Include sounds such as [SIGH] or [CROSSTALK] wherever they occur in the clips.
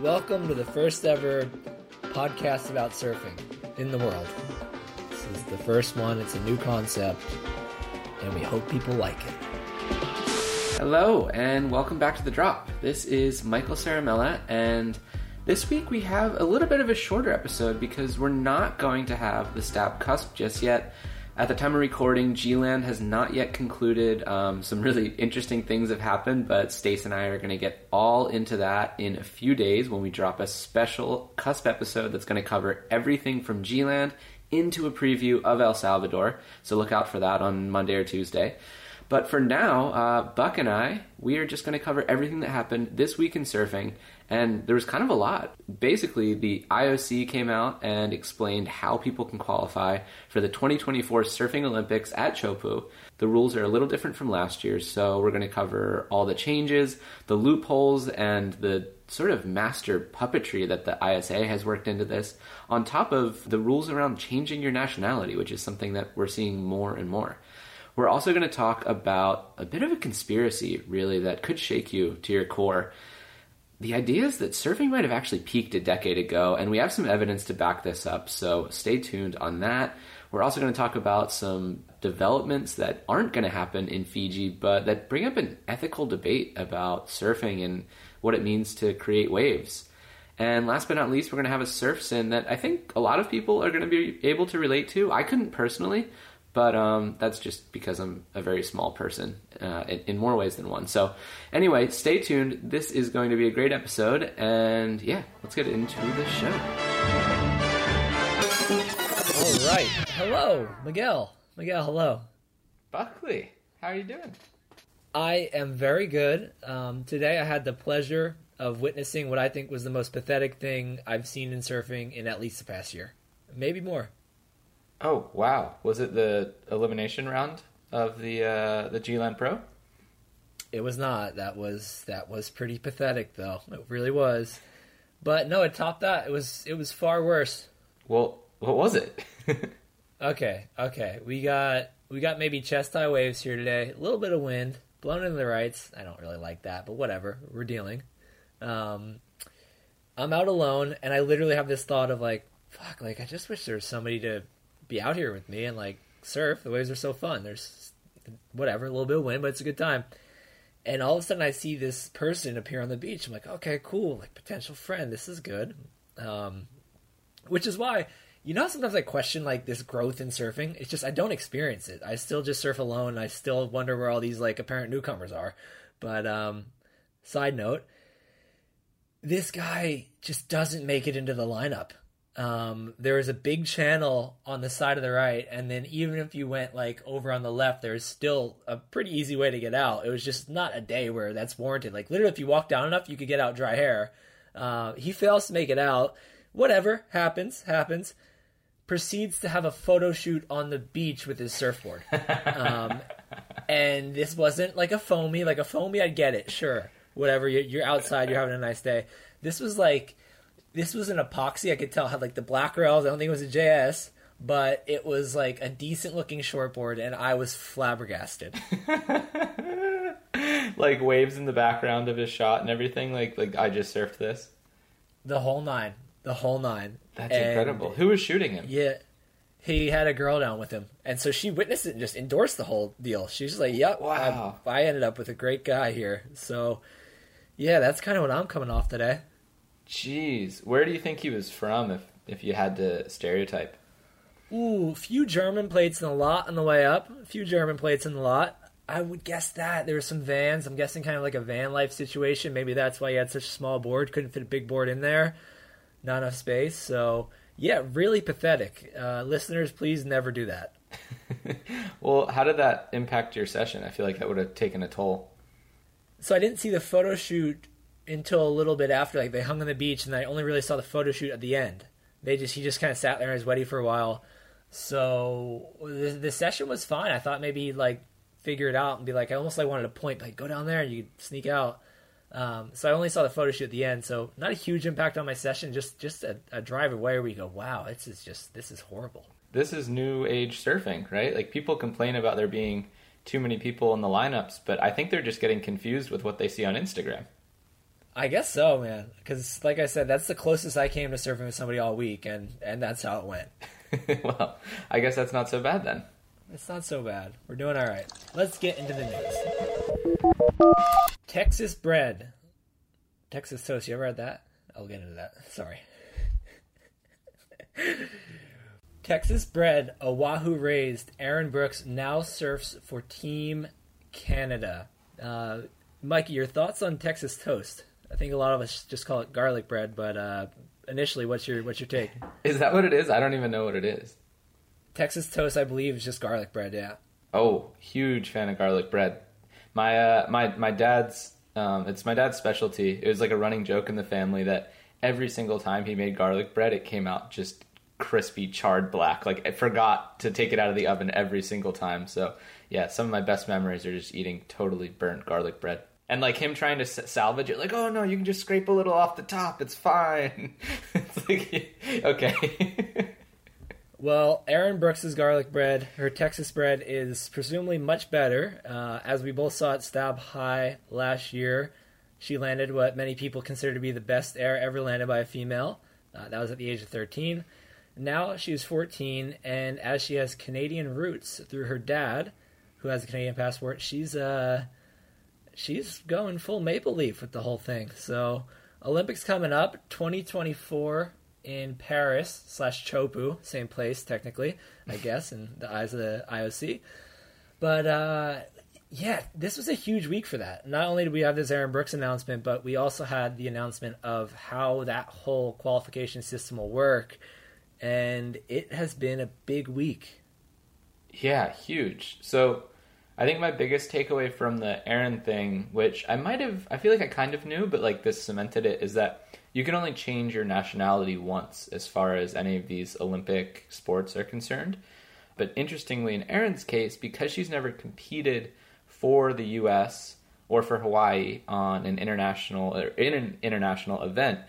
Welcome to the first ever podcast about surfing in the world. This is the first one, it's a new concept, and we hope people like it. Hello, and welcome back to The Drop. This is Michael Ciaramella, and this week we have a little bit of a shorter episode because we're not going to have the Stab Cusp just yet. At the time of recording, G-Land has not yet concluded. Um, some really interesting things have happened, but Stace and I are going to get all into that in a few days when we drop a special Cusp episode that's going to cover everything from G-Land into a preview of El Salvador. So look out for that on Monday or Tuesday. But for now, uh, Buck and I, we are just going to cover everything that happened this week in surfing. And there was kind of a lot. Basically, the IOC came out and explained how people can qualify for the 2024 Surfing Olympics at Chopu. The rules are a little different from last year, so we're going to cover all the changes, the loopholes, and the sort of master puppetry that the ISA has worked into this, on top of the rules around changing your nationality, which is something that we're seeing more and more. We're also going to talk about a bit of a conspiracy, really, that could shake you to your core. The idea is that surfing might have actually peaked a decade ago, and we have some evidence to back this up, so stay tuned on that. We're also going to talk about some developments that aren't going to happen in Fiji, but that bring up an ethical debate about surfing and what it means to create waves. And last but not least, we're going to have a surf sin that I think a lot of people are going to be able to relate to. I couldn't personally, but um, that's just because I'm a very small person uh, in, in, more ways than one. So, anyway, stay tuned. This is going to be a great episode, and yeah, let's get into the show. All right. Hello, Miguel. Miguel, hello. Buckley, how are you doing? I am very good. Um, today, I had the pleasure of witnessing what I think was the most pathetic thing I've seen in surfing in at least the past year, maybe more. Oh wow! Was it the elimination round of the uh, the G-Land Pro? It was not. That was that was pretty pathetic, though. It really was. But no, it topped that. It was it was far worse. Well, what was it? [LAUGHS] okay, okay. We got we got maybe chest high waves here today. A little bit of wind, blown into the rights. I don't really like that, but whatever. We're dealing. Um, I'm out alone, and I literally have this thought of like, fuck, like I just wish there was somebody to be out here with me and like surf. The waves are so fun. There's whatever, a little bit of wind, but it's a good time. And all of a sudden, I see this person appear on the beach. I'm like, okay, cool, like potential friend. This is good. Um, which is why, you know, sometimes I question like this growth in surfing. It's just I don't experience it. I still just surf alone. I still wonder where all these like apparent newcomers are. But um, side note, this guy just doesn't make it into the lineup um, was a big channel on the side of the right, and then even if you went like over on the left, there's still a pretty easy way to get out. It was just not a day where that's warranted. Like literally, if you walk down enough, you could get out dry hair. Uh, he fails to make it out. Whatever happens, happens. Proceeds to have a photo shoot on the beach with his surfboard. um, [LAUGHS] and this wasn't like a foamy, like a foamy. I'd get it, sure. Whatever. You're, you're outside. You're having a nice day. This was like this was an epoxy. I could tell had like the black rails. I don't think it was a JS, but it was like a decent looking shortboard, and I was flabbergasted. [LAUGHS] like waves in the background of his shot and everything. Like like I just surfed this. The whole nine. The whole nine. That's and incredible. Who was shooting him? Yeah. He had a girl down with him, and so she witnessed it and just endorsed the whole deal. She's like, "Yep, wow. I, I ended up with a great guy here." So, yeah, that's kind of what I'm coming off today. Jeez, where do you think he was from? If if you had to stereotype. Ooh, few German plates in the lot on the way up. A few German plates in the lot. I would guess that there were some vans. I'm guessing kind of like a van life situation. Maybe that's why he had such a small board. Couldn't fit a big board in there. Not enough space. So yeah, really pathetic. Uh, listeners, please never do that. [LAUGHS] well, how did that impact your session? I feel like that would have taken a toll. So I didn't see the photo shoot until a little bit after. Like they hung on the beach, and I only really saw the photo shoot at the end. They just he just kind of sat there and was wetty for a while. So the, the session was fine. I thought maybe he'd like figure it out and be like, I almost like wanted to point, like go down there and you sneak out. Um, so I only saw the photo shoot at the end. So not a huge impact on my session. Just just a, a drive away where you go, wow, this is just this is horrible. This is new age surfing, right? Like people complain about there being too many people in the lineups, but I think they're just getting confused with what they see on Instagram. I guess so, man. Because, like I said, that's the closest I came to surfing with somebody all week, and and that's how it went. [LAUGHS] well, I guess that's not so bad then. It's not so bad. We're doing all right. Let's get into the news. Texas bread, Texas toast. You ever had that? I'll get into that. Sorry. [LAUGHS] Texas bred Oahu raised Erin Brooks now surfs for Team Canada. Uh, Mikey, your thoughts on Texas toast? I think a lot of us just call it garlic bread, but uh, initially, what's your what's your take? [LAUGHS] Is that what it is? I don't even know what it is. Texas toast, I believe, is just garlic bread. Yeah. Oh, huge fan of garlic bread. My uh, my my dad's um, it's my dad's specialty. It was like a running joke in the family that every single time he made garlic bread, it came out just crispy, charred black. Like I forgot to take it out of the oven every single time. So yeah, some of my best memories are just eating totally burnt garlic bread. And like him trying to salvage it, like, oh no, you can just scrape a little off the top. It's fine. [LAUGHS] it's like, [LAUGHS] okay. [LAUGHS] well, Erin Brooks's garlic bread, her Texas bread, is presumably much better. Uh, as we both saw at Stab High last year, she landed what many people consider to be the best air ever landed by a female. Uh, that was at the age of 13. Now she's 14, and as she has Canadian roots through her dad, who has a Canadian passport, she's uh she's going full Maple Leaf with the whole thing. So Olympics coming up, 2024 in Paris slash Chopu, same place technically, I [LAUGHS] guess, in the eyes of the IOC. But uh, yeah, this was a huge week for that. Not only did we have this Erin Brooks announcement, but we also had the announcement of how that whole qualification system will work and it has been a big week. Yeah, huge. So I think my biggest takeaway from the Erin thing, which I might have, I feel like I kind of knew, but like this cemented it, is that you can only change your nationality once as far as any of these Olympic sports are concerned. But interestingly, in Erin's case, because she's never competed for the U.S. or for Hawaii on an international or in an international event,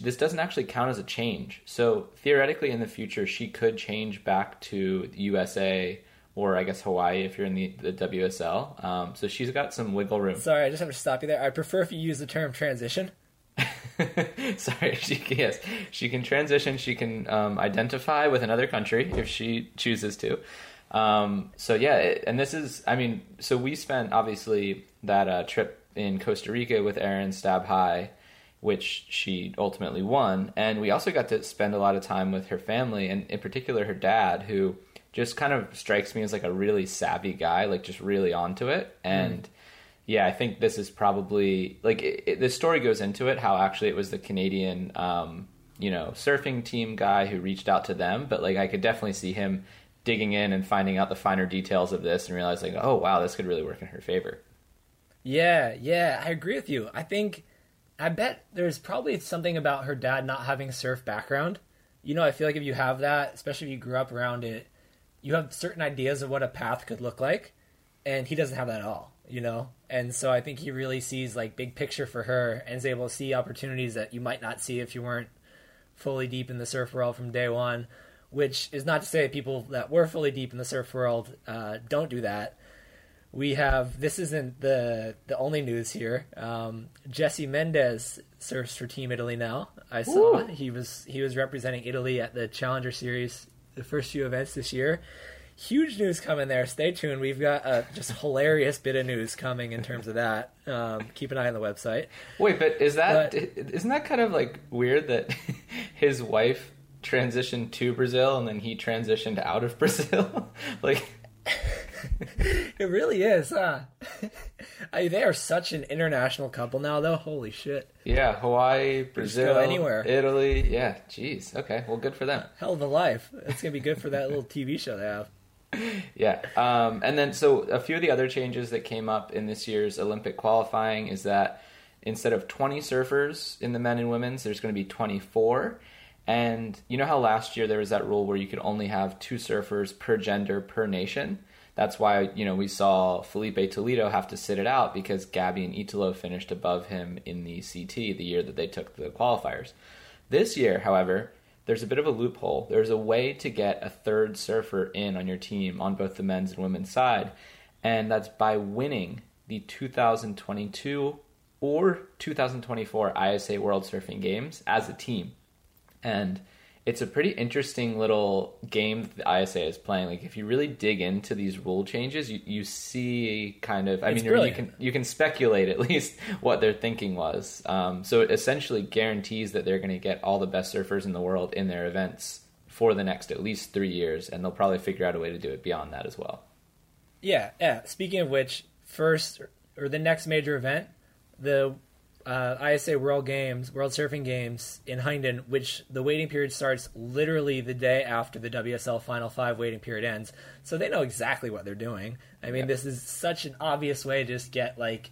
this doesn't actually count as a change. So theoretically, in the future, she could change back to USA or I guess Hawaii if you're in the, the WSL. Um, so she's got some wiggle room. Sorry, I just have to stop you there. I prefer if you use the term transition. [LAUGHS] Sorry, [LAUGHS] she yes, she can transition. She can um, identify with another country if she chooses to. Um, so yeah, it, and this is, I mean, so we spent obviously that uh, trip in Costa Rica with Erin Stab High which she ultimately won. And we also got to spend a lot of time with her family, and in particular her dad, who just kind of strikes me as like a really savvy guy, like just really onto it. And mm. yeah, I think this is probably like it, it, the story goes into it how actually it was the Canadian, um, you know, surfing team guy who reached out to them. But like I could definitely see him digging in and finding out the finer details of this and realizing, oh wow, this could really work in her favor. Yeah, yeah, I agree with you. I think I bet there's probably something about her dad not having surf background. You know, I feel like if you have that, especially if you grew up around it, you have certain ideas of what a path could look like, and he doesn't have that at all. You know, and so I think he really sees like big picture for her and is able to see opportunities that you might not see if you weren't fully deep in the surf world from day one. Which is not to say people that were fully deep in the surf world uh, don't do that we have this isn't the the only news here. Um, Jesse Mendes surfs for Team Italy now. I saw Ooh. he was he was representing Italy at the Challenger Series, the first few events this year. Huge news coming there. Stay tuned. We've got a just [LAUGHS] hilarious bit of news coming in terms of that. Um, keep an eye on the website. Wait, but is that but, isn't that kind of like weird that [LAUGHS] his wife transitioned to Brazil and then he transitioned out of Brazil? [LAUGHS] like [LAUGHS] it really is, huh? [LAUGHS] I, they are such an international couple now, though. Holy shit! Yeah, Hawaii, Brazil, anywhere, Italy. Yeah, jeez. Okay, well, good for them. Hell of a life. It's gonna be good for that little TV show they have. [LAUGHS] Yeah, um, and then so a few of the other changes that came up in this year's Olympic qualifying is that instead of 20 surfers in the men and women's, there's going to be 24. And you know how last year there was that rule where you could only have two surfers per gender per nation? That's why you know we saw Filipe Toledo have to sit it out because Gabby and Italo finished above him in the CT the year that they took the qualifiers. This year, however, there's a bit of a loophole. There's a way to get a third surfer in on your team on both the men's and women's side, and that's by winning the 2022 or 2024 ISA World Surfing Games as a team. And it's a pretty interesting little game that the ISA is playing. Like if you really dig into these rule changes, you, you see kind of I It's mean you can you can speculate at [LAUGHS] least what their thinking was. Um, so it essentially guarantees that they're going to get all the best surfers in the world in their events for the next at least three years, and they'll probably figure out a way to do it beyond that as well. Yeah, yeah. Speaking of which, first or the next major event, the uh, ISA World Games, World Surfing Games in Huntington, which the waiting period starts literally the day after the WSL Final Five waiting period ends. So they know exactly what they're doing. I mean, Yeah. this is such an obvious way to just get like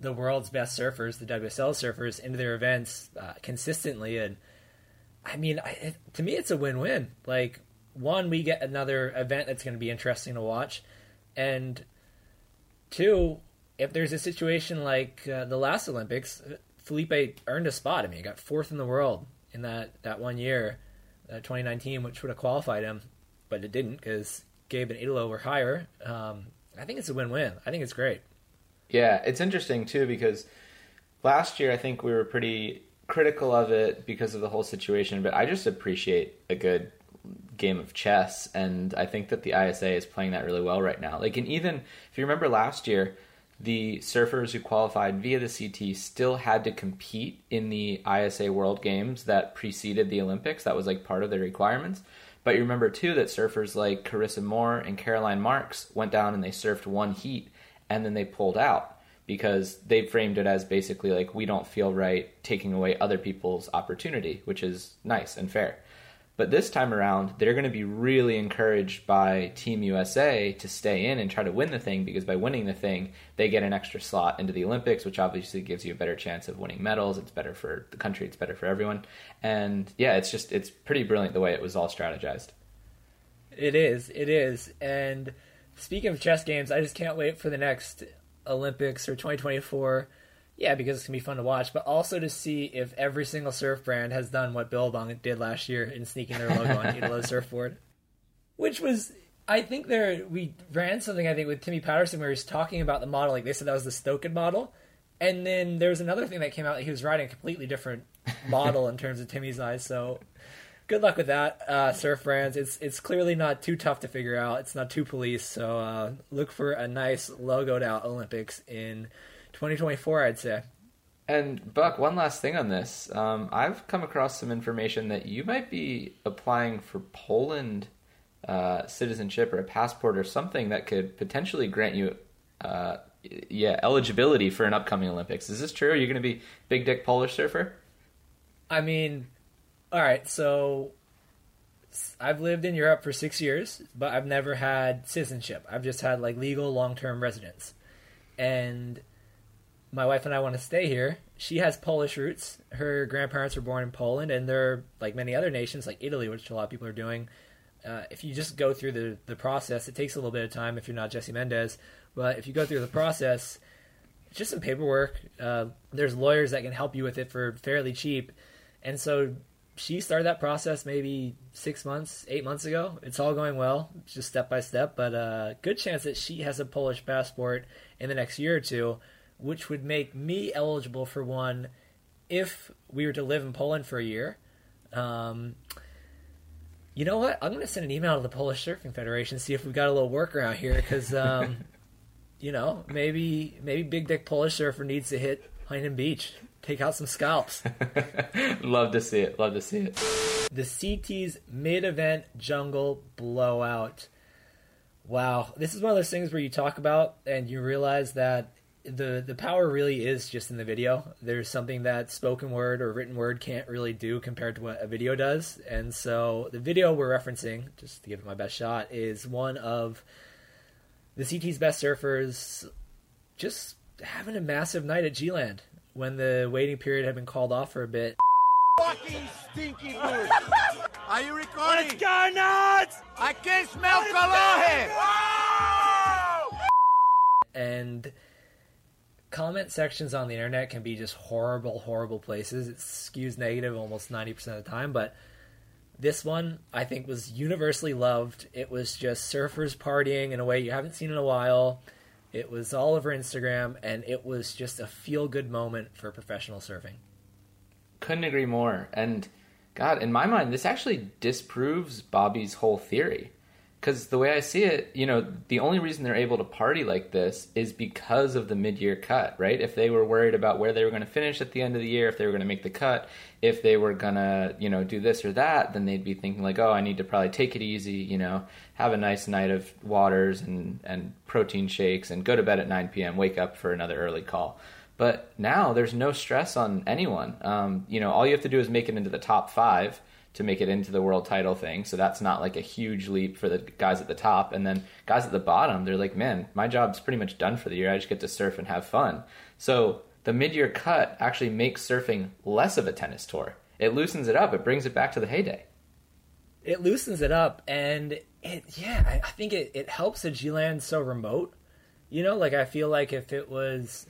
the world's best surfers, the WSL surfers, into their events uh, consistently. And I mean, I, it, to me, it's a win-win. Like, one, we get another event that's going to be interesting to watch, and two, if there's a situation like uh, the last Olympics, uh, Filipe earned a spot. I mean, he got fourth in the world in that that one year, uh, 2019, which would have qualified him, but it didn't because Gabe and Italo were higher. Um, I think it's a win-win. I think it's great. Yeah, it's interesting too because last year I think we were pretty critical of it because of the whole situation, but I just appreciate a good game of chess and I think that the ISA is playing that really well right now. Like and even if you remember last year, the surfers who qualified via the CT still had to compete in the ISA World Games that preceded the Olympics. That was like part of the requirements. But you remember too that surfers like Carissa Moore and Caroline Marks went down and they surfed one heat and then they pulled out because they framed it as basically like we don't feel right taking away other people's opportunity, which is nice and fair. But this time around, they're going to be really encouraged by Team USA to stay in and try to win the thing because by winning the thing, they get an extra slot into the Olympics, which obviously gives you a better chance of winning medals. It's better for the country, it's better for everyone. And yeah, it's just it's pretty brilliant the way it was all strategized. It is. It is. And speaking of chess games, I just can't wait for the next Olympics or 2024. Yeah, because it's gonna be fun to watch, but also to see if every single surf brand has done what Billabong did last year in sneaking their logo on Italo's surfboard, which was. I think there we ran something I think with Timmy Patterson where he was talking about the model like they said that was the Stoken model, and then there was another thing that came out that he was riding a completely different model in terms of Timmy's eyes. So good luck with that, uh, surf brands. It's it's clearly not too tough to figure out. It's not too police. So uh, look for a nice logoed out Olympics in 2024. I'd say. And Buck, one last thing on this. Um, I've come across some information that you might be applying for Poland uh, citizenship or a passport or something that could potentially grant you, uh, yeah, eligibility for an upcoming Olympics. Is this true? Are you going to be big dick Polish surfer? I mean, all right. So I've lived in Europe for six years, but I've never had citizenship. I've just had like legal long term residence, and my wife and I want to stay here. She has Polish roots. Her grandparents were born in Poland, and they're like many other nations, like Italy, which a lot of people are doing. Uh, if you just go through the the process, it takes a little bit of time if you're not Jesse Mendes. But if you go through the process, just some paperwork. Uh, there's lawyers that can help you with it for fairly cheap, and so she started that process maybe six months, eight months ago. It's all going well, just step by step. But uh, good chance that she has a Polish passport in the next year or two, which would make me eligible for one if we were to live in Poland for a year. Um, you know what? I'm going to send an email to the Polish Surfing Federation see if we've got a little workaround here because, um, [LAUGHS] you know, maybe maybe Big Dick Polish Surfer needs to hit Huntington Beach, take out some scalps. [LAUGHS] Love to see it. Love to see it. the CT's mid-event jungle blowout. Wow, this is one of those things where you talk about and you realize that the the power really is just in the video. There's something that spoken word or written word can't really do compared to what a video does. And so the video we're referencing, just to give it my best shot, is one of the CT's best surfers just having a massive night at G-Land when the waiting period had been called off for a bit. fucking stinky food. [LAUGHS] Are you recording? Let's go nuts! I can't smell cologne. and comment sections on the internet can be just horrible, horrible places. It skews negative almost 90% of the time, but this one I think was universally loved. It was just surfers partying in a way you haven't seen in a while. It was all over Instagram, and it was just a feel good moment for professional surfing. Couldn't agree more. And God, in my mind, this actually disproves Bobby's whole theory. Because the way I see it, you know, the only reason they're able to party like this is because of the mid year cut, right? If they were worried about where they were going to finish at the end of the year, if they were going to make the cut, if they were going to, you know, do this or that, then they'd be thinking, like, oh, I need to probably take it easy, you know, have a nice night of waters and, and protein shakes and go to bed at 9 p.m., wake up for another early call. But now there's no stress on anyone. Um, you know, all you have to do is make it into the top five to make it into the world title thing. So that's not like a huge leap for the guys at the top. And then guys at the bottom, they're like, man, my job's pretty much done for the year. I just get to surf and have fun. So the mid year cut actually makes surfing less of a tennis tour. It loosens it up, it brings it back to the heyday. It loosens it up, and it, yeah, I, I think it, it helps that G Land so remote. You know, like I feel like if it was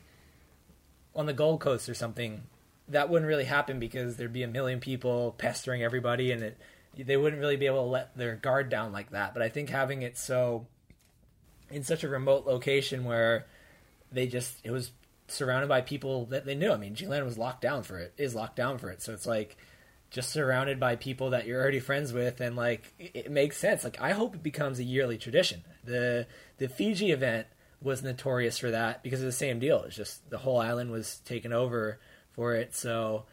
on the Gold Coast or something, that wouldn't really happen because there'd be a million people pestering everybody, and it they wouldn't really be able to let their guard down like that. But I think having it so in such a remote location where they just it was surrounded by people that they knew. I mean, G-Land was locked down for it, is locked down for it. So it's like just surrounded by people that you're already friends with, and like it, it makes sense. Like I hope it becomes a yearly tradition. The the Fiji event was notorious for that because of the same deal. It's just the whole island was taken over for it. So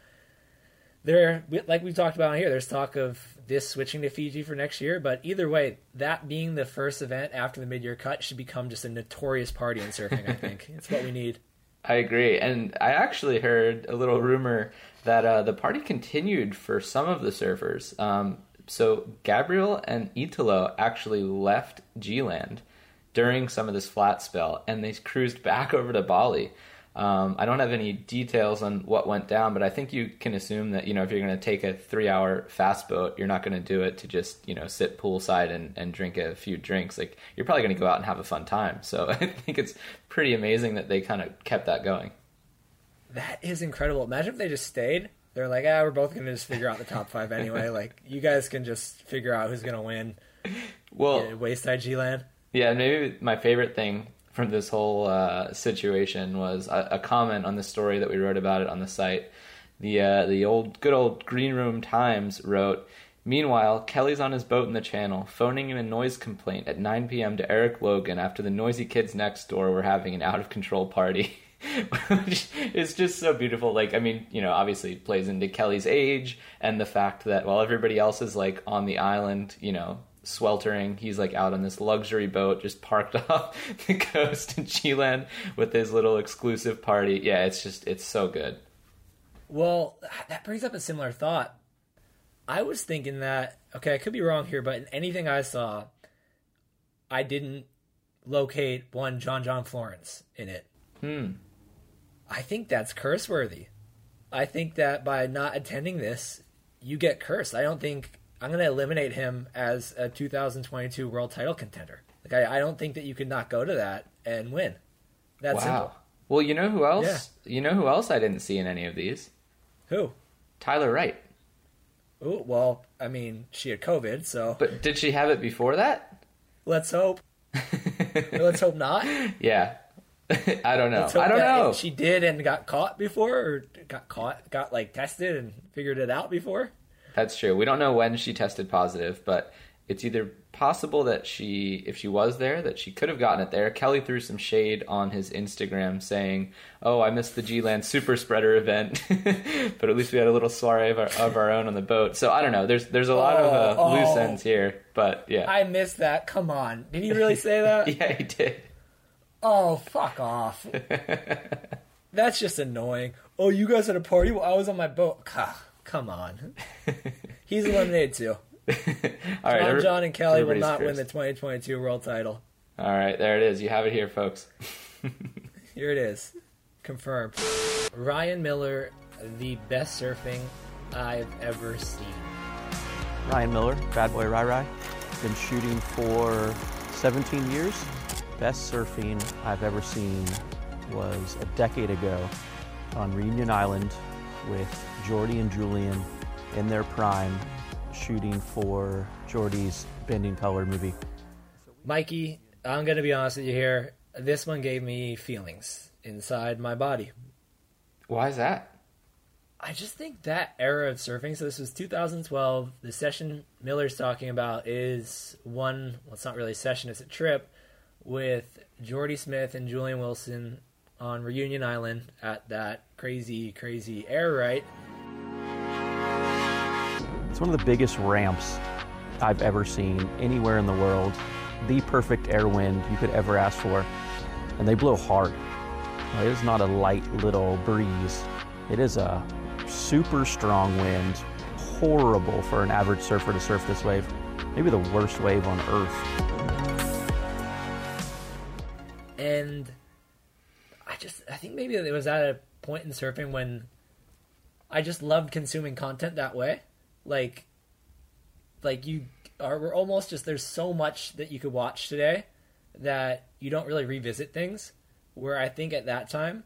there, like we talked about here, there's talk of this switching to Fiji for next year. But either way, that being the first event after the mid-year cut should become just a notorious party in surfing. I think it's what we need. [LAUGHS] I agree, and I actually heard a little rumor that uh, the party continued for some of the surfers. Um, so Gabriel and Italo actually left G-Land during some of this flat spell, and they cruised back over to Bali. Um, I don't have any details on what went down, but I think you can assume that you know if you're going to take a three-hour fast boat, you're not going to do it to just you know sit poolside and, and drink a few drinks. Like you're probably going to go out and have a fun time. So [LAUGHS] I think it's pretty amazing that they kind of kept that going. That is incredible. Imagine if they just stayed. They're like, ah, we're both going to just figure out the top five anyway. [LAUGHS] like you guys can just figure out who's going to win. Well, yeah, Wayside G Land. Yeah, maybe my favorite thing from this whole uh, situation was a, a, comment on the story that we wrote about it on the site. The uh, the old good old Green Room Times wrote. Meanwhile, Kelly's on his boat in the channel, phoning in a noise complaint at 9 p.m. to Erik Logan after the noisy kids next door were having an out of control party. [LAUGHS] Which is just so beautiful. Like, I mean, you know, obviously plays into Kelly's age and the fact that while everybody else is like on the island, you know, sweltering. He's like out on this luxury boat just parked [LAUGHS] off the coast in G-Land with his little exclusive party. Yeah, it's just it's so good. Well, that brings up a similar thought. I was thinking that okay, I could be wrong here, but in anything I saw, I didn't locate one John John Florence in it. Hmm. I think that's curse worthy. I think that by not attending this, you get cursed. I don't think I'm going to eliminate him as a 2022 world title contender. Like I, I don't think that you could not go to that and win. That's wow. simple. Well, you know who else? Yeah. You know who else I didn't see in any of these? Who? Tyler Wright. Oh well, I mean, she had COVID, so. But did she have it before that? Let's hope. [LAUGHS] Let's hope not. Yeah, [LAUGHS] I don't know. I don't know. She did and got caught before, or got caught, got like tested and figured it out before. That's true. We don't know when she tested positive, but it's either possible that she, if she was there, that she could have gotten it there. Kelly threw some shade on his Instagram saying, "Oh, I missed the G-Land Super Spreader event, [LAUGHS] but at least we had a little soiree of our, of our, own on the boat." So I don't know. There's there's a lot oh, of uh, oh, loose ends here, but yeah. I missed that. Come on, did he really say that? [LAUGHS] yeah, he did. Oh, fuck off. [LAUGHS] That's just annoying. Oh, you guys had a party while I was on my boat. Come on. [LAUGHS] He's eliminated too. [LAUGHS] All right, John, John, and Kelly will not win the 2022 world title. All right, there it is. You have it here, folks. [LAUGHS] here it is. Confirmed. Ryan Miller, the best surfing I've ever seen. Ryan Miller, Bad Boy Rai Rai. Been shooting for 17 years. Best surfing I've ever seen was a decade ago on Reunion Island with Jordy and Julian in their prime shooting for Jordy's Bending Color movie. Mikey, I'm going to be honest with you here. this one gave me feelings inside my body. Why is that? I just think that era of surfing, so this was 2012, the session Miller's talking about is one, well, it's not really a session, it's a trip with Jordy Smith and Julian Wilson on Reunion Island at that crazy, crazy air right. It's one of the biggest ramps I've ever seen anywhere in the world. The perfect air wind you could ever ask for. And they blow hard. It is not a light little breeze. It is a super strong wind. Horrible for an average surfer to surf this wave. Maybe the worst wave on earth. And I just, I think maybe it was at a point in surfing when I just loved consuming content that way. Like, like you are, we're almost just, there's so much that you could watch today that you don't really revisit things. Where I think at that time,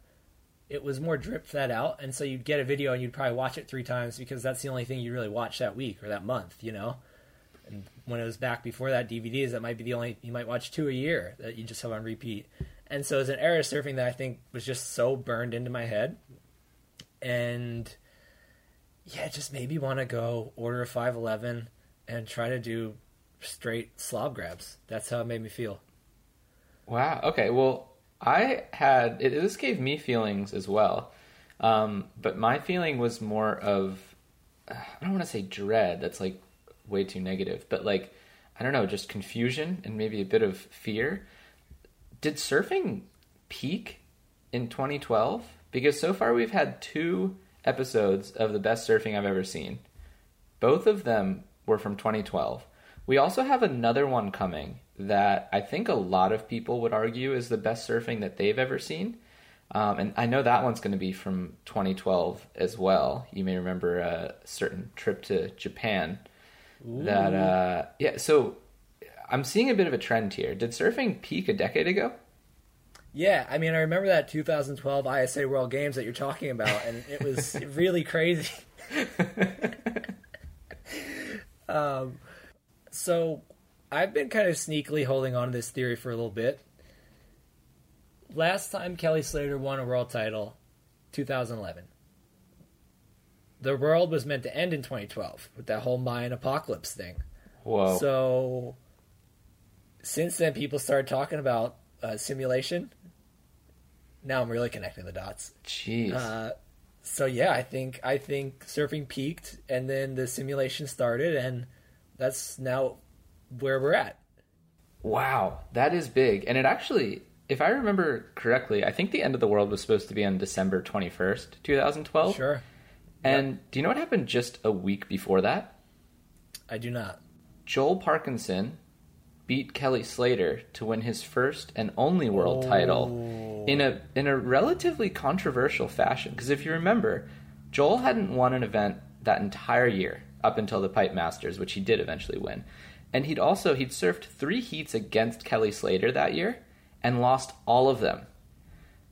it was more drip fed out, and so you'd get a video and you'd probably watch it three times because that's the only thing you really watch that week or that month, you know. And when it was back before that, DVDs that might be the only you might watch two a year that you just have on repeat. And so it's an era of surfing that I think was just so burned into my head, and yeah, just made me want to go order a five eleven and try to do straight slob grabs. That's how it made me feel. Wow. Okay. Well, I had it, this gave me feelings as well, um, but my feeling was more of I don't want to say dread. That's like way too negative, but like I don't know, just confusion and maybe a bit of fear. Did surfing peak in 2012? Because so far we've had two episodes of the best surfing I've ever seen. Both of them were from 2012. We also have another one coming that I think a lot of people would argue is the best surfing that they've ever seen. Um, and I know that one's going to be from 2012 as well. You may remember a certain trip to Japan. That uh, yeah. So I'm seeing a bit of a trend here. Did surfing peak a decade ago? Yeah, I mean, I remember that 2012 ISA World Games that you're talking about, and it was [LAUGHS] really crazy. um, so I've been kind of sneakily holding on to this theory for a little bit. Last time Kelly Slater won a world title, 2011. The world was meant to end in 2012 with that whole Mayan apocalypse thing. Whoa. So since then, people started talking about uh, simulation. Now I'm really connecting the dots. Jeez. Uh, so yeah, I think I think surfing peaked, and then the simulation started, and that's now where we're at. Wow, that is big. And it actually, if I remember correctly, I think the end of the world was supposed to be on December 21st, 2012. Sure, And do you know what happened just a week before that? I do not. Joel Parkinson beat Kelly Slater to win his first and only world title oh. in a in a relatively controversial fashion because if you remember, Joel hadn't won an event that entire year up until the Pipe Masters, which he did eventually win. And he'd also he'd surfed 3 heats against Kelly Slater that year and lost all of them.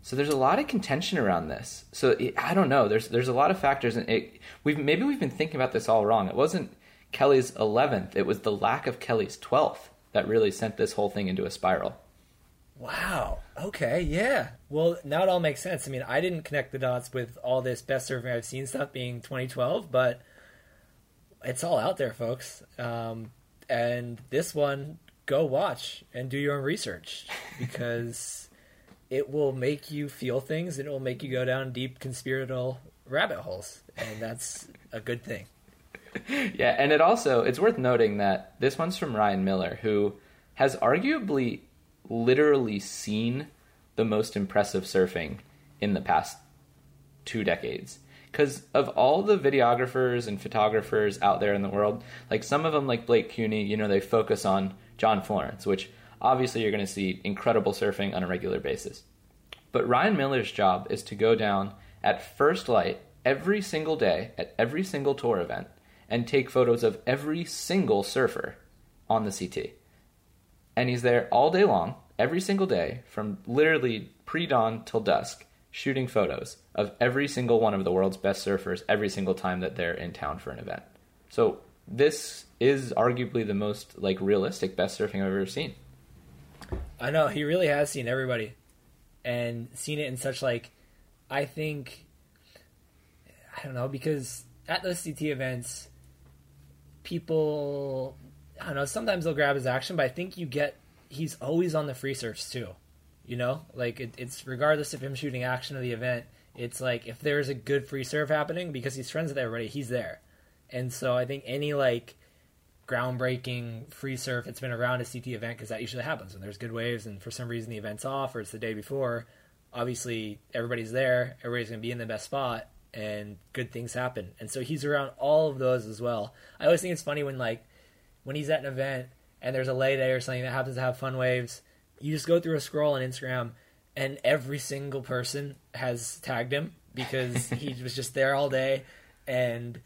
So there's a lot of contention around this. So it, I don't know. There's there's a lot of factors, and it, we've maybe we've been thinking about this all wrong. It wasn't Kelly's 11th; it was the lack of Kelly's 12th that really sent this whole thing into a spiral. Wow. Okay. Yeah. Well, now it all makes sense. I mean, I didn't connect the dots with all this best surfing I've seen stuff being 2012, but it's all out there, folks. Um, and this one, go watch and do your own research [LAUGHS] because it will make you feel things and it will make you go down deep conspiratorial rabbit holes, and that's a good thing. [LAUGHS] Yeah, and it also it's worth noting that this one's from Ryan Miller, who has arguably literally seen the most impressive surfing in the past two decades. Because of all the videographers and photographers out there in the world, like some of them, like Blake Kueny, you know, they focus on John Florence, which obviously you're going to see incredible surfing on a regular basis. But Ryan Miller's job is to go down at first light every single day at every single tour event and take photos of every single surfer on the CT. And he's there all day long, every single day, from literally pre dawn till dusk, shooting photos of every single one of the world's best surfers every single time that they're in town for an event. So this is arguably the most like realistic best surfing I've ever seen. I know he really has seen everybody, and seen it in such like, I think, I don't know because at those CT events, people, I don't know. Sometimes they'll grab his action, but I think you get he's always on the free surfs too. You know, like it, it's regardless of him shooting action of the event. It's like if there's a good free surf happening because he's friends with everybody, he's there. And so I think any like groundbreaking free surf that's been around a CT event because that usually happens when there's good waves and for some reason the event's off or it's the day before. Obviously, everybody's there. Everybody's going to be in the best spot, and good things happen. And so he's around all of those as well. I always think it's funny when like when he's at an event and there's a lay day or something that happens to have fun waves. You just go through a scroll on Instagram, and every single person has tagged him because [LAUGHS] he was just there all day and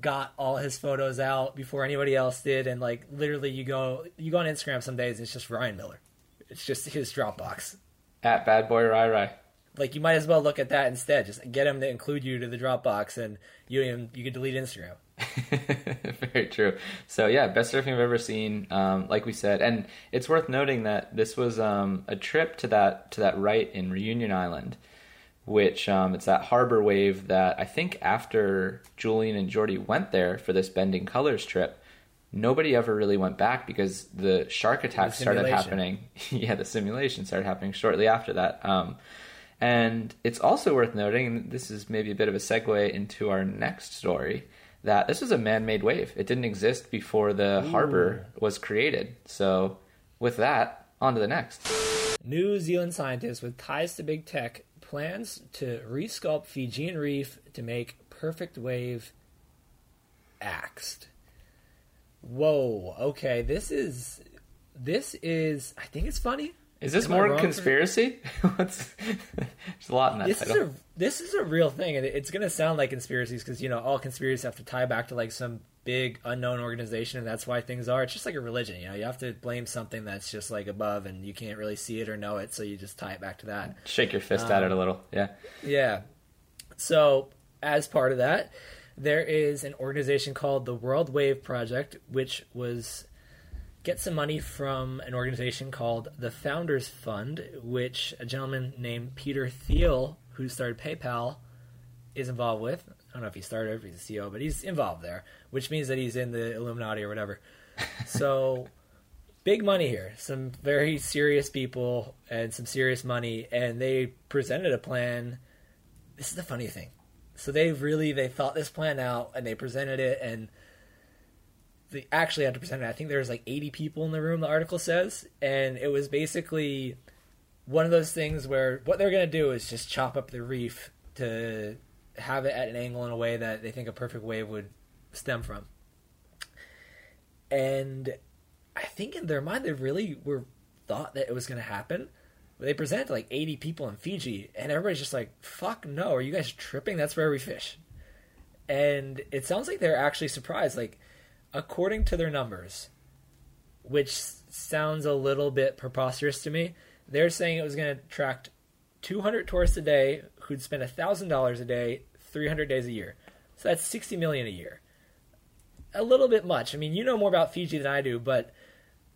got all his photos out before anybody else did and like literally you go you go on Instagram some days and it's just Ryan Miller. It's just his Dropbox. At Bad Boy Rai Rai. Like you might as well look at that instead. Just get them to include you to the Dropbox and you even you could delete Instagram. [LAUGHS] Very true. So yeah, best surfing I've ever seen. Um, like we said, and it's worth noting that this was um, a trip to that to that right in Reunion Island, which um, it's that harbor wave that I think after Julian and Jordy went there for this Bending Colors trip, nobody ever really went back because the shark attacks started happening. [LAUGHS] yeah, the simulation started happening shortly after that. Um, and it's also worth noting, and this is maybe a bit of a segue into our next story, that this was a man made wave. It didn't exist before the harbor was created. So, with that, on to the next. New Zealand scientists with ties to big tech plans to resculpt Fijian reef to make perfect wave axed. Whoa, okay, this is this is I think it's funny. Is this Am more conspiracy? [LAUGHS] What's, there's a lot in that This title. is a this is a real thing, and it's going to sound like conspiracies because you know all conspiracies have to tie back to like some big unknown organization, and that's why things are. It's just like a religion, you know. You have to blame something that's just like above, and you can't really see it or know it, so you just tie it back to that. Shake your fist at Um, it a little. Yeah. Yeah. So, as part of that, there is an organization called the World Wave Project, which was get some money from an organization called the Founders Fund, which a gentleman named Peter Thiel, who started PayPal, is involved with. I don't know if he started, if he's the CEO, but he's involved there, which means that he's in the Illuminati or whatever. [LAUGHS] So, big money here. Some very serious people and some serious money, and they presented a plan. This is the funny thing. So they really they thought this plan out and they presented it and they actually had to present it. I think there was like 80 people in the room. The article says, and it was basically one of those things where what they're going to do is just chop up the reef to have it at an angle in a way that they think a perfect wave would stem from. And I think in their mind they really were thought that it was going to happen. They presented like 80 people in Fiji, and everybody's just like, "Fuck no! Are you guys tripping? That's where we fish." And it sounds like they're actually surprised. Like, according to their numbers, which sounds a little bit preposterous to me, they're saying it was going to attract 200 tourists a day who'd spend $1,000 a day, 300 days a year. So that's 60 million a year. A little bit much. I mean, you know more about Fiji than I do, but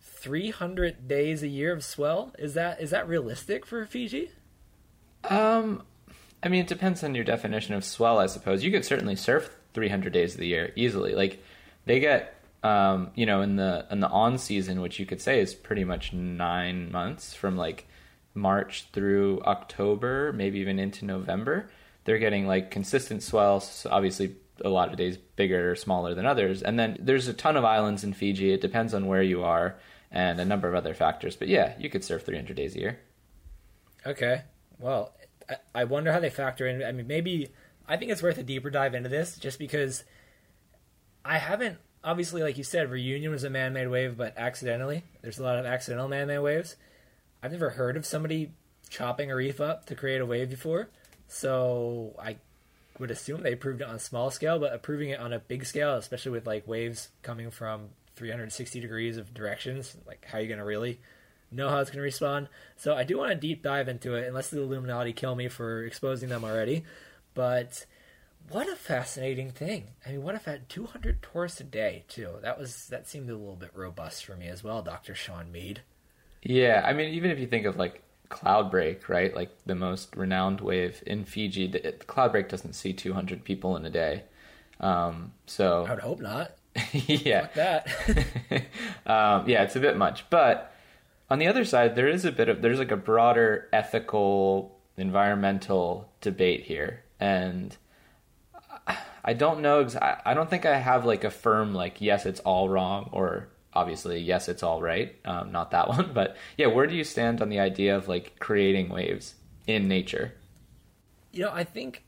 300 days a year of swell is that is that realistic for Fiji? Um, I mean, it depends on your definition of swell, I suppose. You could certainly surf 300 days of the year easily. Like they get, um, you know, in the in the on season, which you could say is pretty much nine months from like March through October, maybe even into November. They're getting like consistent swells. Obviously, a lot of days bigger or smaller than others. And then there's a ton of islands in Fiji. It depends on where you are and a number of other factors. But yeah, you could surf 300 days a year. Okay. Well, I wonder how they factor in. I mean, maybe I think it's worth a deeper dive into this, just because I haven't. Obviously, like you said, reunion was a man-made wave, but accidentally. There's a lot of accidental man-made waves. I've never heard of somebody chopping a reef up to create a wave before, so I would assume they proved it on a small scale, but approving it on a big scale, especially with like waves coming from 360 degrees of directions, like how are you going to really know how it's going to respond? So I do want to deep dive into it, unless the Illuminati kill me for exposing them already. But what a fascinating thing! I mean, what if at 200 tourists a day too? That was that seemed a little bit robust for me as well, Doctor Shaw Mead. Yeah, I mean, even if you think of like Cloudbreak, right? Like the most renowned wave in Fiji, the, the Cloudbreak doesn't see 200 people in a day. Um, so I would hope not. [LAUGHS] yeah, that. [LAUGHS] um, yeah, it's a bit much. But on the other side, there is a bit of there's like a broader ethical, environmental debate here, and I don't know. I don't think I have like a firm like yes, it's all wrong, or obviously yes, it's all right. Um, not that [LAUGHS] one, but yeah, where do you stand on the idea of like creating waves in nature? You know, I think,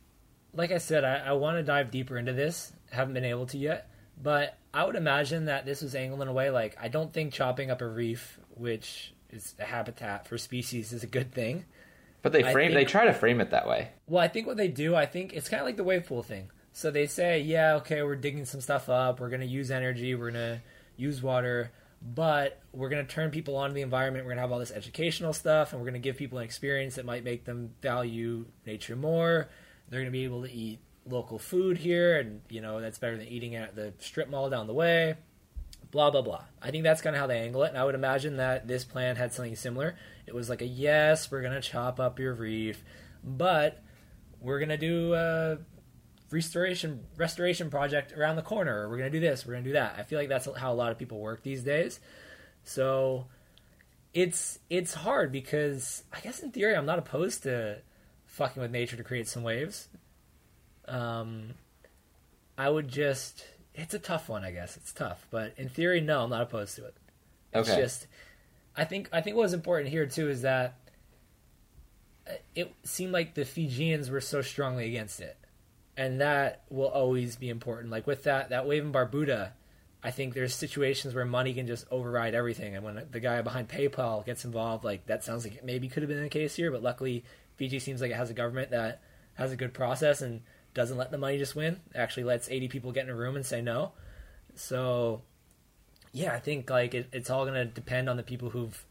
like I said, I, I want to dive deeper into this. Haven't been able to yet, but I would imagine that this was angled in a way like I don't think chopping up a reef, which is a habitat for species, is a good thing. But they frame they try to frame it that way. Well, I think what they do, I think it's kind of like the wave pool thing. So they say, yeah, okay, we're digging some stuff up. We're going to use energy. We're going to use water. But we're going to turn people onto the environment. We're going to have all this educational stuff. And we're going to give people an experience that might make them value nature more. They're going to be able to eat local food here. And, you know, that's better than eating at the strip mall down the way. Blah, blah, blah. I think that's kind of how they angle it. And I would imagine that this plan had something similar. It was like a yes, we're going to chop up your reef. But we're gonna do a restoration restoration project around the corner. Or we're gonna do this we're gonna do that. I feel like that's how a lot of people work these days. So it's it's hard because i guess in theory i'm not opposed to fucking with nature to create some waves. Um i would just it's a tough one i guess. It's tough but in theory no i'm not opposed to it. It's Okay. just i think i think what was important here too is that it seemed like the Fijians were so strongly against it, and that will always be important. Like with that that wave in Barbuda, I think there's situations where money can just override everything, and when the guy behind PayPal gets involved, like that sounds like it maybe could have been the case here, but luckily Fiji seems like it has a government that has a good process and doesn't let the money just win. Actually lets 80 people get in a room and say no. So, yeah, I think like it, it's all gonna depend on the people who've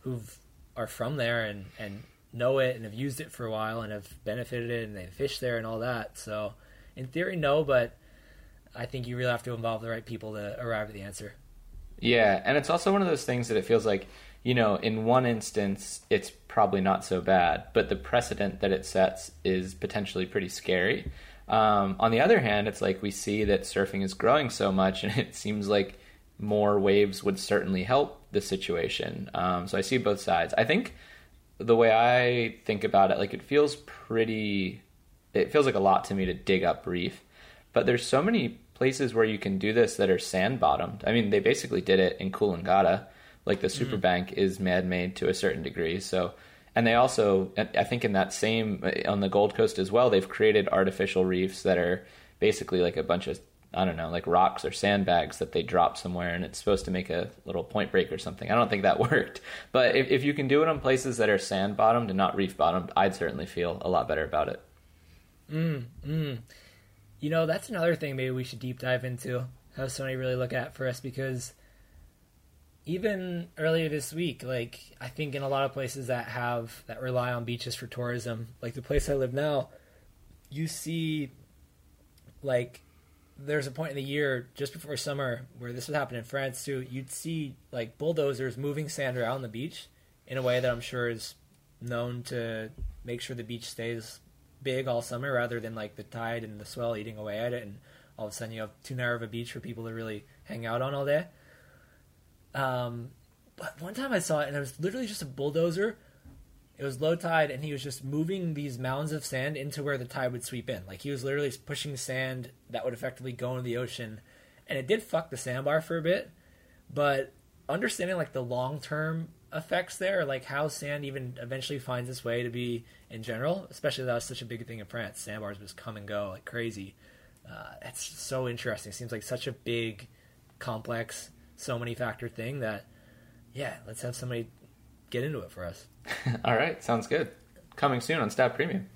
who've are from there and and know it and have used it for a while and have benefited it and they fish there and all that. So, in theory, no, but I think you really have to involve the right people to arrive at the answer. Yeah, and it's also one of those things that it feels like, you know, in one instance, it's probably not so bad, but the precedent that it sets is potentially pretty scary. Um, on the other hand, it's like we see that surfing is growing so much, [LAUGHS] and it seems like more waves would certainly help the situation. Um, so I see both sides. I think the way I think about it, like it feels pretty. It feels like a lot to me to dig up reef, but there's so many places where you can do this that are sand bottomed. I mean, they basically did it in Coolangatta. Like the mm. Superbank is man made to a certain degree. So, and they also, I think, in that same on the Gold Coast as well, they've created artificial reefs that are basically like a bunch of I don't know, like rocks or sandbags that they drop somewhere, and it's supposed to make a little point break or something. I don't think that [LAUGHS] worked, but if if you can do it on places that are sand bottomed and not reef bottomed, I'd certainly feel a lot better about it. Mm, mm. You know, that's another thing maybe we should deep dive into. Have Sony really look at for us because even earlier this week, like I think in a lot of places that have that rely on beaches for tourism, like the place I live now, you see like there's a point in the year just before summer where this would happen in France too. You'd see like bulldozers moving sand around the beach in a way that I'm sure is known to make sure the beach stays big all summer rather than like the tide and the swell eating away at it and all of a sudden you have too narrow of a beach for people to really hang out on all day. Um, but one time I saw it and it was literally just a bulldozer. It was low tide and he was just moving these mounds of sand into where the tide would sweep in. Like he was literally pushing sand that would effectively go into the ocean. And it did fuck the sandbar for a bit, but understanding like the long term effects there, like how sand even eventually finds its way to be in general, especially that was such a big thing in France. Sandbars just come and go like crazy. Uh, it's so interesting. Seems like such a big, complex, so many factor thing that, yeah, let's have somebody get into it for us. [LAUGHS] All right, sounds good. Coming soon on Stab Premium.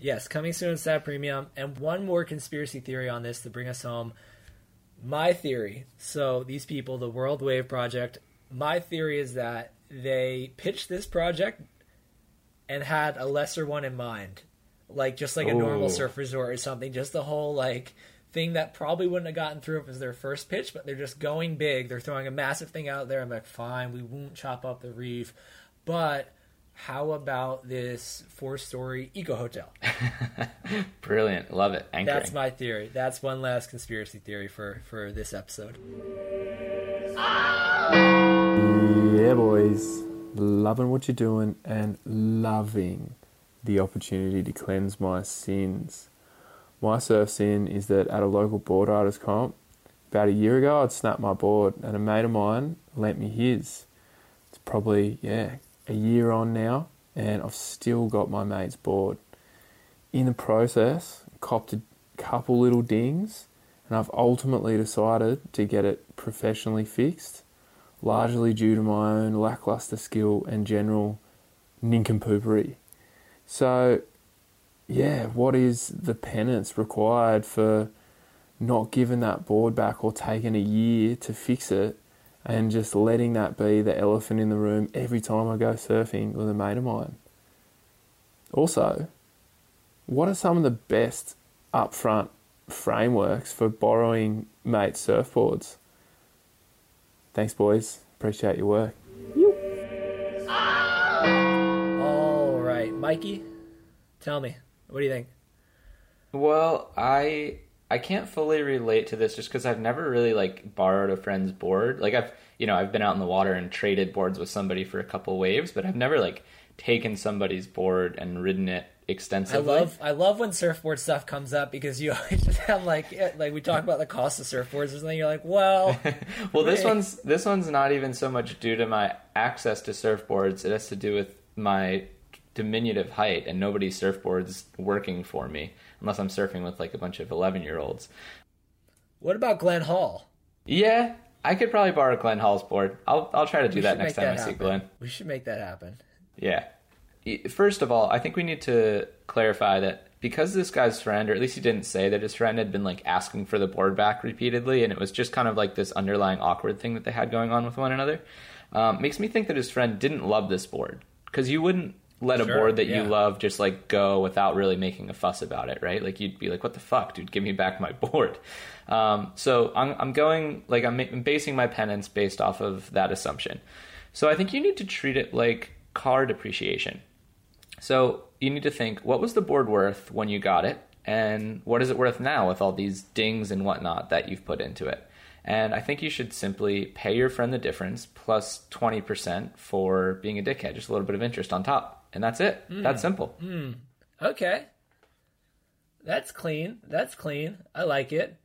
Yes, coming soon on Stab Premium. And one more conspiracy theory on this to bring us home. My theory. So these people, the World Wave Project, my theory is that they pitched this project and had a lesser one in mind. Like just like a normal surf resort or something. Just the whole like thing that probably wouldn't have gotten through if it was their first pitch, but they're just going big. They're throwing a massive thing out there. I'm like, fine, we won't chop up the reef, but how about this four-story eco hotel? [LAUGHS] Brilliant. Love it. Anchoring. That's my theory. That's one last conspiracy theory for for this episode. Yeah, boys. Loving what you're doing and loving the opportunity to cleanse my sins. My surf sin is that at a local board riders comp, about a year ago, I'd snapped my board and a mate of mine lent me his. It's probably, yeah, a year on now, and I've still got my mate's board. In the process, copped a couple little dings, and I've ultimately decided to get it professionally fixed, largely due to my own lackluster skill and general nincompoopery. So, yeah, what is the penance required for not giving that board back or taking a year to fix it and just letting that be the elephant in the room every time I go surfing with a mate of mine? Also, what are some of the best upfront frameworks for borrowing mate surfboards? Thanks, boys. Appreciate your work. All right, Mikey, tell me, what do you think? Well, I I can't fully relate to this just because I've never really like borrowed a friend's board. Like I've you know I've been out in the water and traded boards with somebody for a couple waves, but I've never like taken somebody's board and ridden it extensively. I love I love when surfboard stuff comes up because you [LAUGHS] always just have like eh, like we talk about the cost of surfboards or something. You're like, well, [LAUGHS] well, this one's this one's not even so much due to my access to surfboards. It has to do with my diminutive height and nobody's surfboards working for me unless I'm surfing with like a bunch of 11 year olds. what about Glenn Hall? Yeah, I could probably borrow Glenn Hall's board. I'll I'll try to do We that next time I that see. Glenn. We should make that happen. Yeah. First of all, I think we need to clarify that because this guy's friend, or at least he didn't say that his friend had been like asking for the board back repeatedly, and it was just kind of like this underlying awkward thing that they had going on with one another, um, makes me think that his friend didn't love this board because you wouldn't let a board that yeah. you love just like go without really making a fuss about it, right? Like you'd be like, "What the fuck, dude? Give me back my [LAUGHS] board." Um, so I'm, I'm going like I'm, I'm basing my penance based off of that assumption. So I think you need to treat it like car depreciation. So you need to think what was the board worth when you got it, and what is it worth now with all these dings and whatnot that you've put into it. And I think you should simply pay your friend the difference plus 20% for being a dickhead, just a little bit of interest on top. And that's it. That's simple. Okay, that's clean. That's clean. I like it.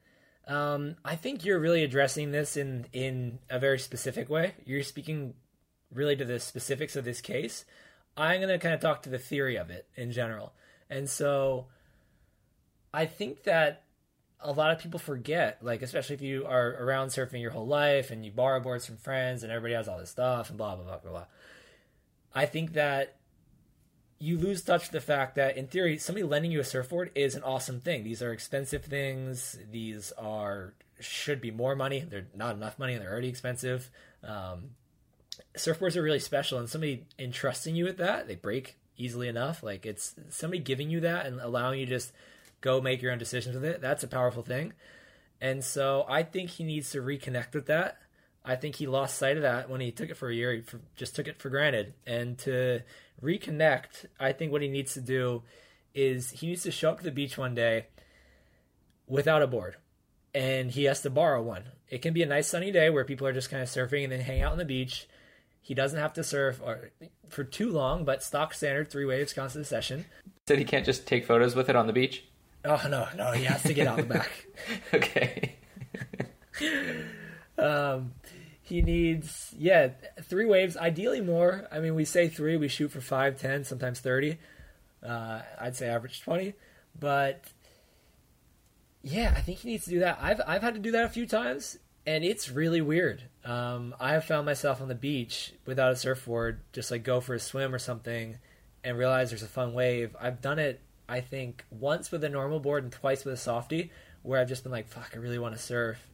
Um, I think you're really addressing this in in a very specific way. You're speaking really to the specifics of this case. I'm going to kind of talk to the theory of it in general. And so I think that a lot of people forget, like, especially if you are around surfing your whole life and you borrow boards from friends and everybody has all this stuff and blah, blah, blah, blah, blah. I think that you lose touch with the fact that, in theory, somebody lending you a surfboard is an awesome thing. These are expensive things. These are should be more money. They're not enough money they're already expensive. Um, surfboards are really special and somebody entrusting you with that they break easily enough like it's somebody giving you that and allowing you to just go make your own decisions with it that's a powerful thing and so i think he needs to reconnect with that i think he lost sight of that when he took it for a year he just took it for granted and to reconnect i think what he needs to do is he needs to show up to the beach one day without a board and he has to borrow one. It can be a nice sunny day where people are just kind of surfing and then hang out on the beach. He doesn't have to surf or, for too long, but stock standard three waves constant session. Said he can't just take photos with it on the beach. Oh no, no, he has to get out the back. [LAUGHS] okay. [LAUGHS] Um, he needs yeah three waves, ideally more. I mean, we say three, we shoot for five, ten, sometimes thirty. Uh, I'd say average twenty, but yeah, I think he needs to do that. I've I've had to do that a few times, and it's really weird. Um, I have found myself on the beach without a surfboard, just like go for a swim or something, and realize there's a fun wave. I've done it, I think, once with a normal board and twice with a softie, where I've just been like, "Fuck, I really want to surf,"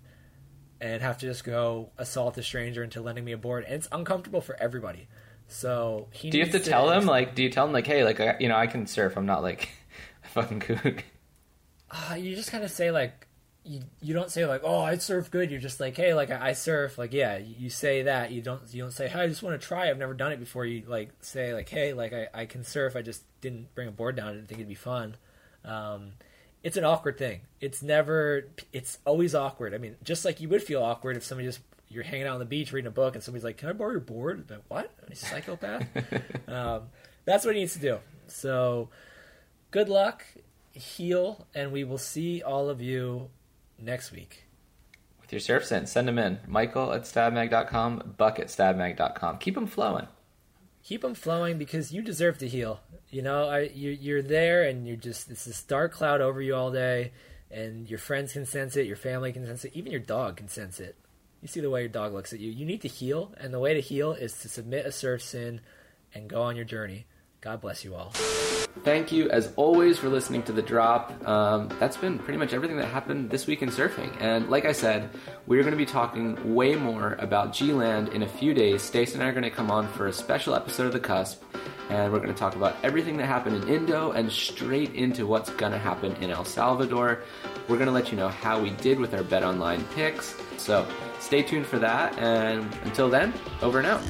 and have to just go assault a stranger into lending me a board, and it's uncomfortable for everybody. So he Do you have to needs tell them like? Do you tell them like, hey, like I- you know, I can surf. I'm not like [LAUGHS] a fucking kook. uh, you just kind of say like you, you don't say like oh I surf good. You're just like hey like I, I surf like yeah. You say that you don't you don't say hey I just want to try. I've never done it before. You like say like hey like I, I can surf. I just didn't bring a board down. I didn't think it'd be fun. Um, it's an awkward thing. It's never. It's always awkward. I mean, just like you would feel awkward if somebody just you're hanging out on the beach reading a book and somebody's like, "Can I borrow your board?" Like, what? A psychopath? [LAUGHS] um, that's what he needs to do. So, good luck, heal, and we will see all of you next week. With your surf sin, send them in. Michael at stabmag.com, Buck at stabmag.com. Keep them flowing. Keep them flowing because you deserve to heal. You know, I, you, you're there and you're just, it's this dark cloud over you all day, and your friends can sense it, your family can sense it, even your dog can sense it. You see the way your dog looks at you. You need to heal, and the way to heal is to submit a surf sin and go on your journey. God bless you all. Thank you, as always, for listening to The Drop. Um, that's been pretty much everything that happened this week in surfing. And like I said, we're going to be talking way more about G Land in a few days. Stacey and I are going to come on for a special episode of The Cusp, and we're going to talk about everything that happened in Indo and straight into what's going to happen in El Salvador. We're going to let you know how we did with our BetOnline picks. So stay tuned for that, and until then, over and out.